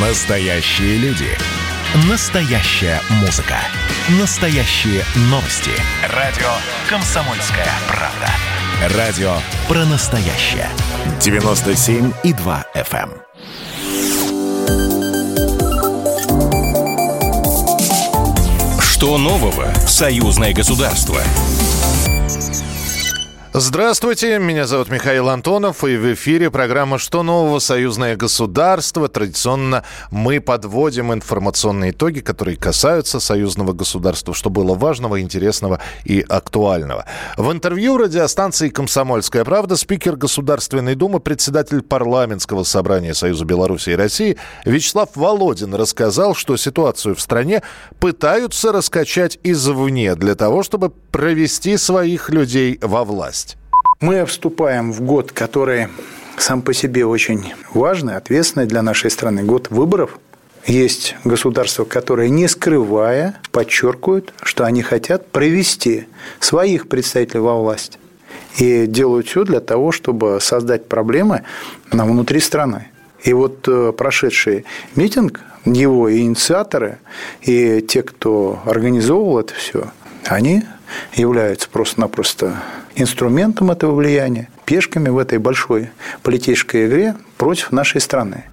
Настоящие люди. Настоящая музыка. Настоящие новости. Радио «Комсомольская правда». Радио про настоящее. 97,2 FM. эм. Что нового в союзное государство? Здравствуйте, меня зовут Михаил Антонов, и в эфире программа «Что нового? Союзное государство». Традиционно мы подводим информационные итоги, которые касаются союзного государства, что было важного, интересного и актуального. В интервью радиостанции «Комсомольская правда» спикер Государственной Думы, председатель парламентского собрания Союза Беларуси и России Вячеслав Володин рассказал, что ситуацию в стране пытаются раскачать извне для того, чтобы провести своих людей во власть. Мы вступаем в год, который сам по себе очень важный, ответственный для нашей страны. Год выборов. Есть государства, которые, не скрывая, подчеркивают, что они хотят провести своих представителей во власть. И делают все для того, чтобы создать проблемы на внутри страны. И вот э, прошедший митинг, его инициаторы, и те, кто организовывал это все, они являются просто-напросто инструментом этого влияния, пешками в этой большой политической игре против нашей страны.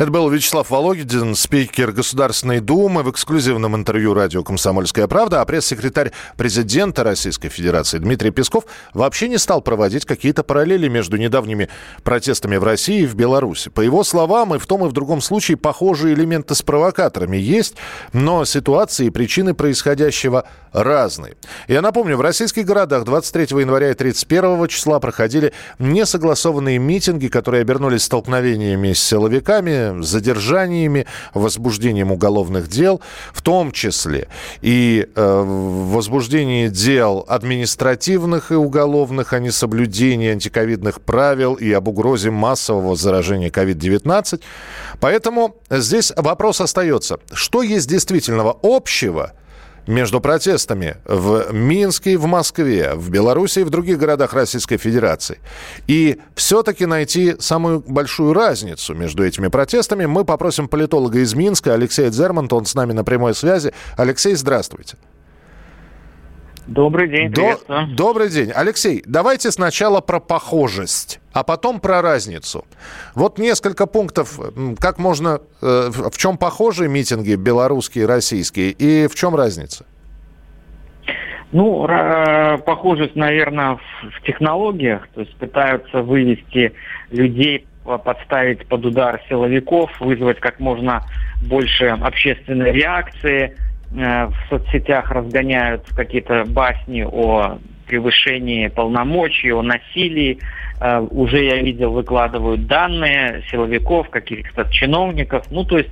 Это был Вячеслав Вологин, спикер Государственной Думы в эксклюзивном интервью радио «Комсомольская правда», а пресс-секретарь президента Российской Федерации Дмитрий Песков вообще не стал проводить какие-то параллели между недавними протестами в России и в Беларуси. По его словам, и в том, и в другом случае похожие элементы с провокаторами есть, но ситуации и причины происходящего разные. Я напомню, в российских городах 23 января и 31 числа проходили несогласованные митинги, которые обернулись столкновениями с силовиками, задержаниями, возбуждением уголовных дел, в том числе и э, возбуждение дел административных и уголовных о несоблюдении антиковидных правил и об угрозе массового заражения COVID-19. Поэтому здесь вопрос остается. Что есть действительного общего – между протестами в Минске в Москве, в Беларуси и в других городах Российской Федерации. И все-таки найти самую большую разницу между этими протестами мы попросим политолога из Минска Алексея Дзерманта, он с нами на прямой связи. Алексей, здравствуйте. Добрый день, До, добрый день. Алексей, давайте сначала про похожесть, а потом про разницу. Вот несколько пунктов, как можно, э, в чем похожи митинги белорусские и российские, и в чем разница? Ну, похожесть, наверное, в технологиях, то есть пытаются вывести людей, подставить под удар силовиков, вызвать как можно больше общественной реакции – в соцсетях разгоняют какие-то басни о превышении полномочий, о насилии. Э, уже я видел, выкладывают данные силовиков, каких-то чиновников. Ну, то есть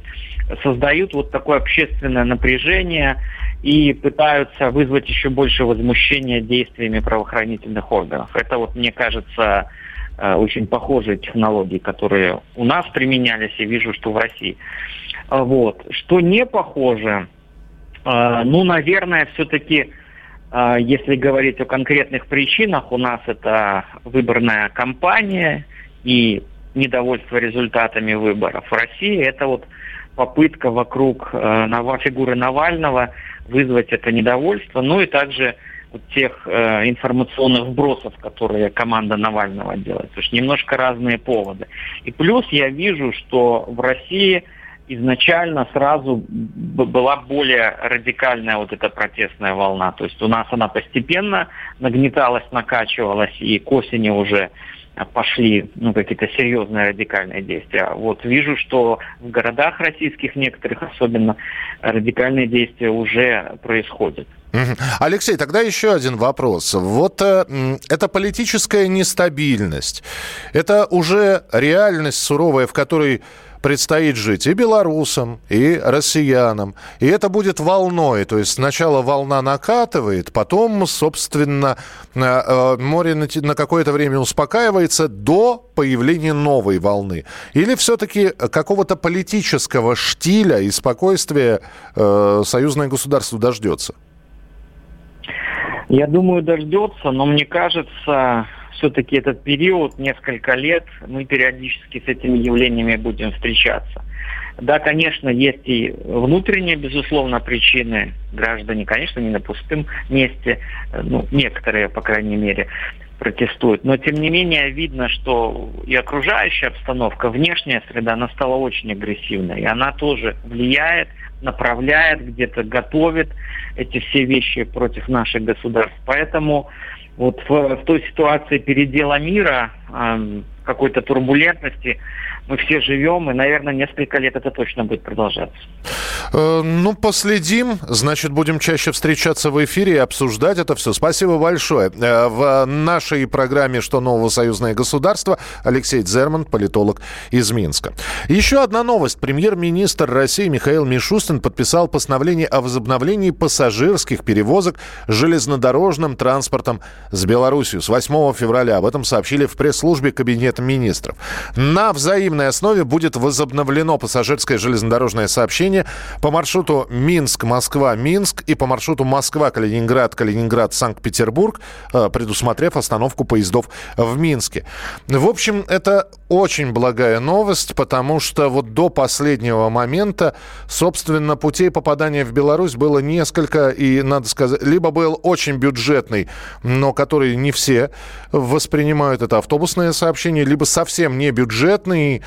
создают вот такое общественное напряжение и пытаются вызвать еще больше возмущения действиями правоохранительных органов. Это вот, мне кажется, э, очень похожие технологии, которые у нас применялись, и вижу, что в России. Вот. Что не похоже, ну, наверное, все-таки, а, если говорить о конкретных причинах, у нас это выборная кампания и недовольство результатами выборов. В России это вот попытка вокруг э, фигуры Навального вызвать это недовольство, ну и также вот тех э, информационных вбросов, которые команда Навального делает. То есть немножко разные поводы. И плюс я вижу, что в России изначально сразу была более радикальная вот эта протестная волна. То есть у нас она постепенно нагнеталась, накачивалась, и к осени уже пошли ну, какие-то серьезные радикальные действия. Вот вижу, что в городах российских некоторых особенно радикальные действия уже происходят. Алексей, тогда еще один вопрос. Вот э, эта политическая нестабильность, это уже реальность суровая, в которой предстоит жить и белорусам, и россиянам. И это будет волной. То есть сначала волна накатывает, потом, собственно, э, э, море на какое-то время успокаивается до появления новой волны. Или все-таки какого-то политического штиля и спокойствия э, союзное государство дождется? Я думаю, дождется, но мне кажется, все-таки этот период, несколько лет, мы периодически с этими явлениями будем встречаться. Да, конечно, есть и внутренние, безусловно, причины. Граждане, конечно, не на пустом месте, э, ну, некоторые, по крайней мере, протестуют. Но, тем не менее, видно, что и окружающая обстановка, внешняя среда, она стала очень агрессивной. И она тоже влияет, направляет, где-то готовит эти все вещи против наших государств. Поэтому вот в, в той ситуации передела мира, какой-то турбулентности, мы все живем, и, наверное, несколько лет это точно будет продолжаться. Э, ну, последим. Значит, будем чаще встречаться в эфире и обсуждать это все. Спасибо большое. Э, в нашей программе «Что нового союзное государство» Алексей Дзерман, политолог из Минска. Еще одна новость. Премьер-министр России Михаил Мишустин подписал постановление о возобновлении пассажирских перевозок железнодорожным транспортом с Беларусью с 8 февраля. Об этом сообщили в пресс-службе Кабинета министров. На регулярной основе будет возобновлено пассажирское железнодорожное сообщение по маршруту Минск-Москва-Минск и по маршруту Москва-Калининград, Калининград-Санкт-Петербург, э, предусмотрев остановку поездов в Минске. В общем, это очень благая новость, потому что вот до последнего момента, собственно, путей попадания в Беларусь было несколько, и, надо сказать, либо был очень бюджетный, но который не все воспринимают, это автобусное сообщение, либо совсем не бюджетный,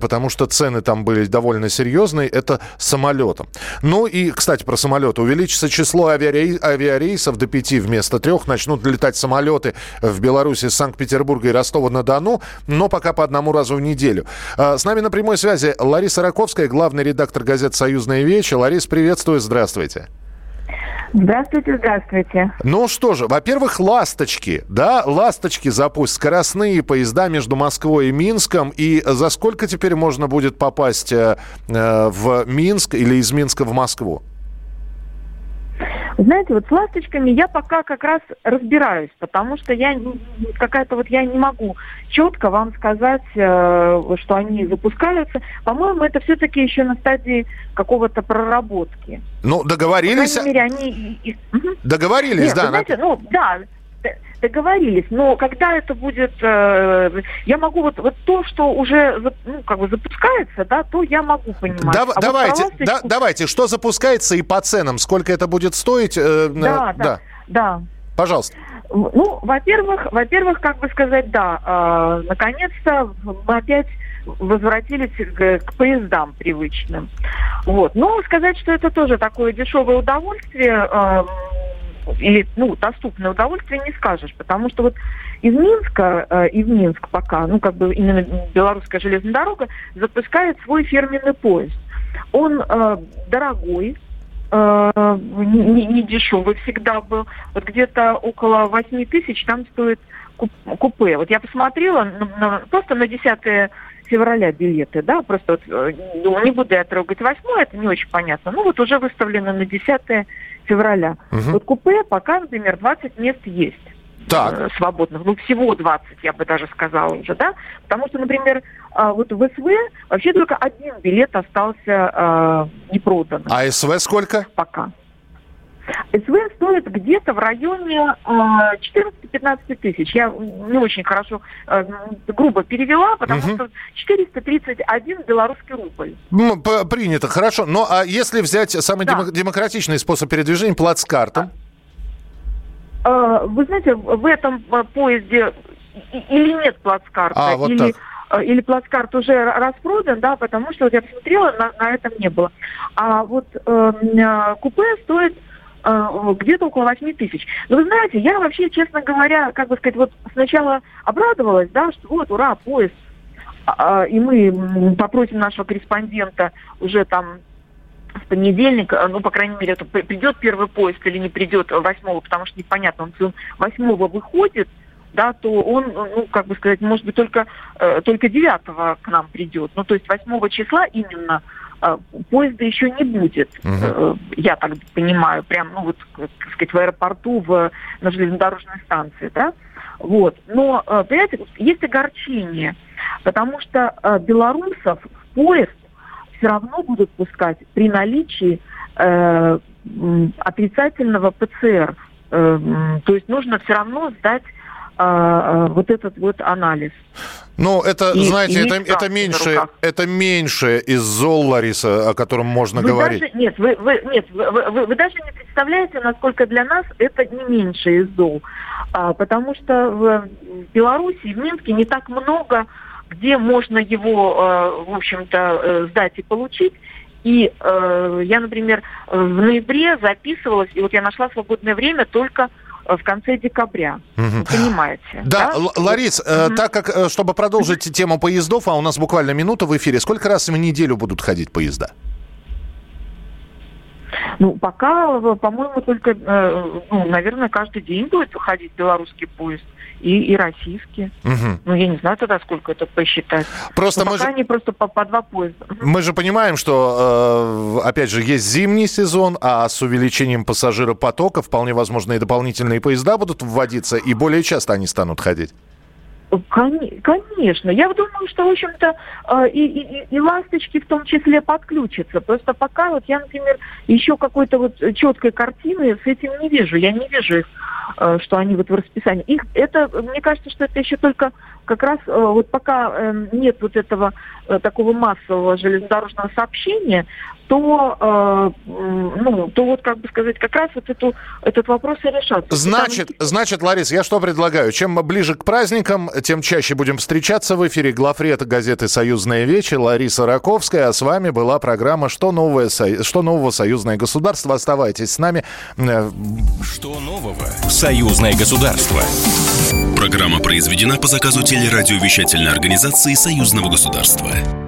потому что цены там были довольно серьезные, это самолетом. Ну и, кстати, про самолеты. Увеличится число авиарей... авиарейсов до пяти вместо трех. Начнут летать самолеты в Беларуси, Санкт-Петербурга и Ростова-на-Дону, но пока по одному разу в неделю. А, с нами на прямой связи Лариса Раковская, главный редактор газеты «Союзная вечь». Ларис, приветствую, здравствуйте. Здравствуйте, здравствуйте. Ну что же, во-первых, «Ласточки», да, «Ласточки» запустят скоростные поезда между Москвой и Минском. И за сколько теперь можно будет попасть э, э в Минск или из Минска в Москву? Знаете, вот с ласточками я пока как раз разбираюсь, потому что я какая-то вот я не могу четко вам сказать, э, что они запускаются. По-моему, это все-таки еще на стадии какого-то проработки. Ну, договорились. По мере, они... Договорились, Нет, да. Знаете, ну, да, договорились, но когда это будет, э, я могу вот, вот то, что уже ну, как бы запускается, да, то я могу понимать. Да, а давайте, вот да, давайте, что запускается и по ценам, сколько это будет стоить? Э, да, да, да, да. Пожалуйста. Ну, во-первых, во-первых, как бы сказать, да, э, наконец-то мы опять возвратились к, к поездам привычным. Вот. Но сказать, что это тоже такое дешевое удовольствие, э, или ну, доступное удовольствие не скажешь, потому что вот из Минска э, и в Минск пока, ну как бы именно белорусская железная дорога запускает свой фирменный поезд. Он э, дорогой, э, не, не дешевый всегда был. Вот где-то около 8 тысяч там стоит купе. Вот я посмотрела на, на, просто на 10 февраля билеты, да, просто вот, э, ну, не буду я трогать 8 это не очень понятно. Ну вот уже выставлено на 10 февраля. Угу. Вот купе пока, например, 20 мест есть. Так. Э, свободных. Ну, всего 20, я бы даже сказала уже, да? Потому что, например, а, вот в СВ вообще только один билет остался э, не продан. А СВ сколько? Пока. СВ стоит где-то в районе э, 14-15 тысяч. Я не очень хорошо, э, грубо перевела, потому угу. что 431 белорусский рубль. Ну, принято, хорошо. Но а если взять самый да. демократичный способ передвижения, плацкартом? Э, вы знаете, в этом э, поезде или нет плацкарта, а, вот или... Так э, или плацкарт уже распродан, да, потому что вот я посмотрела, на, на этом не было. А вот э, купе стоит Э, где-то около 8 тысяч. Но вы знаете, я вообще, честно говоря, как бы сказать, вот сначала обрадовалась, да, что вот, ура, поезд, а, а, и мы попросим нашего корреспондента уже там в понедельник, э, ну, по крайней мере, это придет первый поезд или не придет восьмого, потому что непонятно, он, он восьмого выходит, да, то он, ну, как бы сказать, может быть, только, э, только девятого к нам придет. Ну, то есть восьмого числа именно поезда еще не будет, угу. я так понимаю, прям, ну вот, так сказать, в аэропорту, в, на железнодорожной станции, да, вот. Но, э, понимаете, есть огорчение, потому что э, белорусов в поезд все равно будут пускать при наличии э, отрицательного ПЦР. Э, то есть нужно все равно сдать а, вот этот вот анализ. Ну, это, и, знаете, и это, это, меньше, это меньше из зол, Лариса, о котором можно вы говорить. Даже, нет, вы, вы, нет вы, вы, вы даже не представляете, насколько для нас это не меньше из зол. А, потому что в Беларуси, в Минске не так много, где можно его, а, в общем-то, э, сдать и получить. И э, я, например, в ноябре записывалась, и вот я нашла свободное время только в конце декабря. Угу. понимаете? Да, да? Ларис, угу. так как, э, чтобы продолжить тему поездов, а у нас буквально минута в эфире, сколько раз в неделю будут ходить поезда? Ну, пока, по-моему, только, э, ну, наверное, каждый день будет ходить белорусский поезд и, и российские. Угу. Ну, я не знаю тогда, сколько это посчитать. Просто Но мы пока же... они просто по, по два поезда. Мы же понимаем, что, э, опять же, есть зимний сезон, а с увеличением пассажиропотока вполне возможно и дополнительные поезда будут вводиться, и более часто они станут ходить. Конечно. Я думаю, что, в общем-то, э, и, и, и ласточки в том числе подключатся. Просто пока вот я, например, еще какой-то вот четкой картины с этим не вижу. Я не вижу их, э, что они вот в расписании. Их, это, мне кажется, что это еще только как раз э, вот пока нет вот этого такого массового железнодорожного сообщения, то, э, ну, то вот, как бы сказать, как раз вот эту, этот вопрос и решаться. Значит, Потому... значит, Ларис, я что предлагаю? Чем ближе к праздникам, тем чаще будем встречаться в эфире. Главред газеты «Союзная вечь» Лариса Раковская. А с вами была программа «Что, новое, что нового союзное государство?». Оставайтесь с нами. Э, что нового? Союзное государство. Программа произведена по заказу телерадиовещательной организации Союзного государства.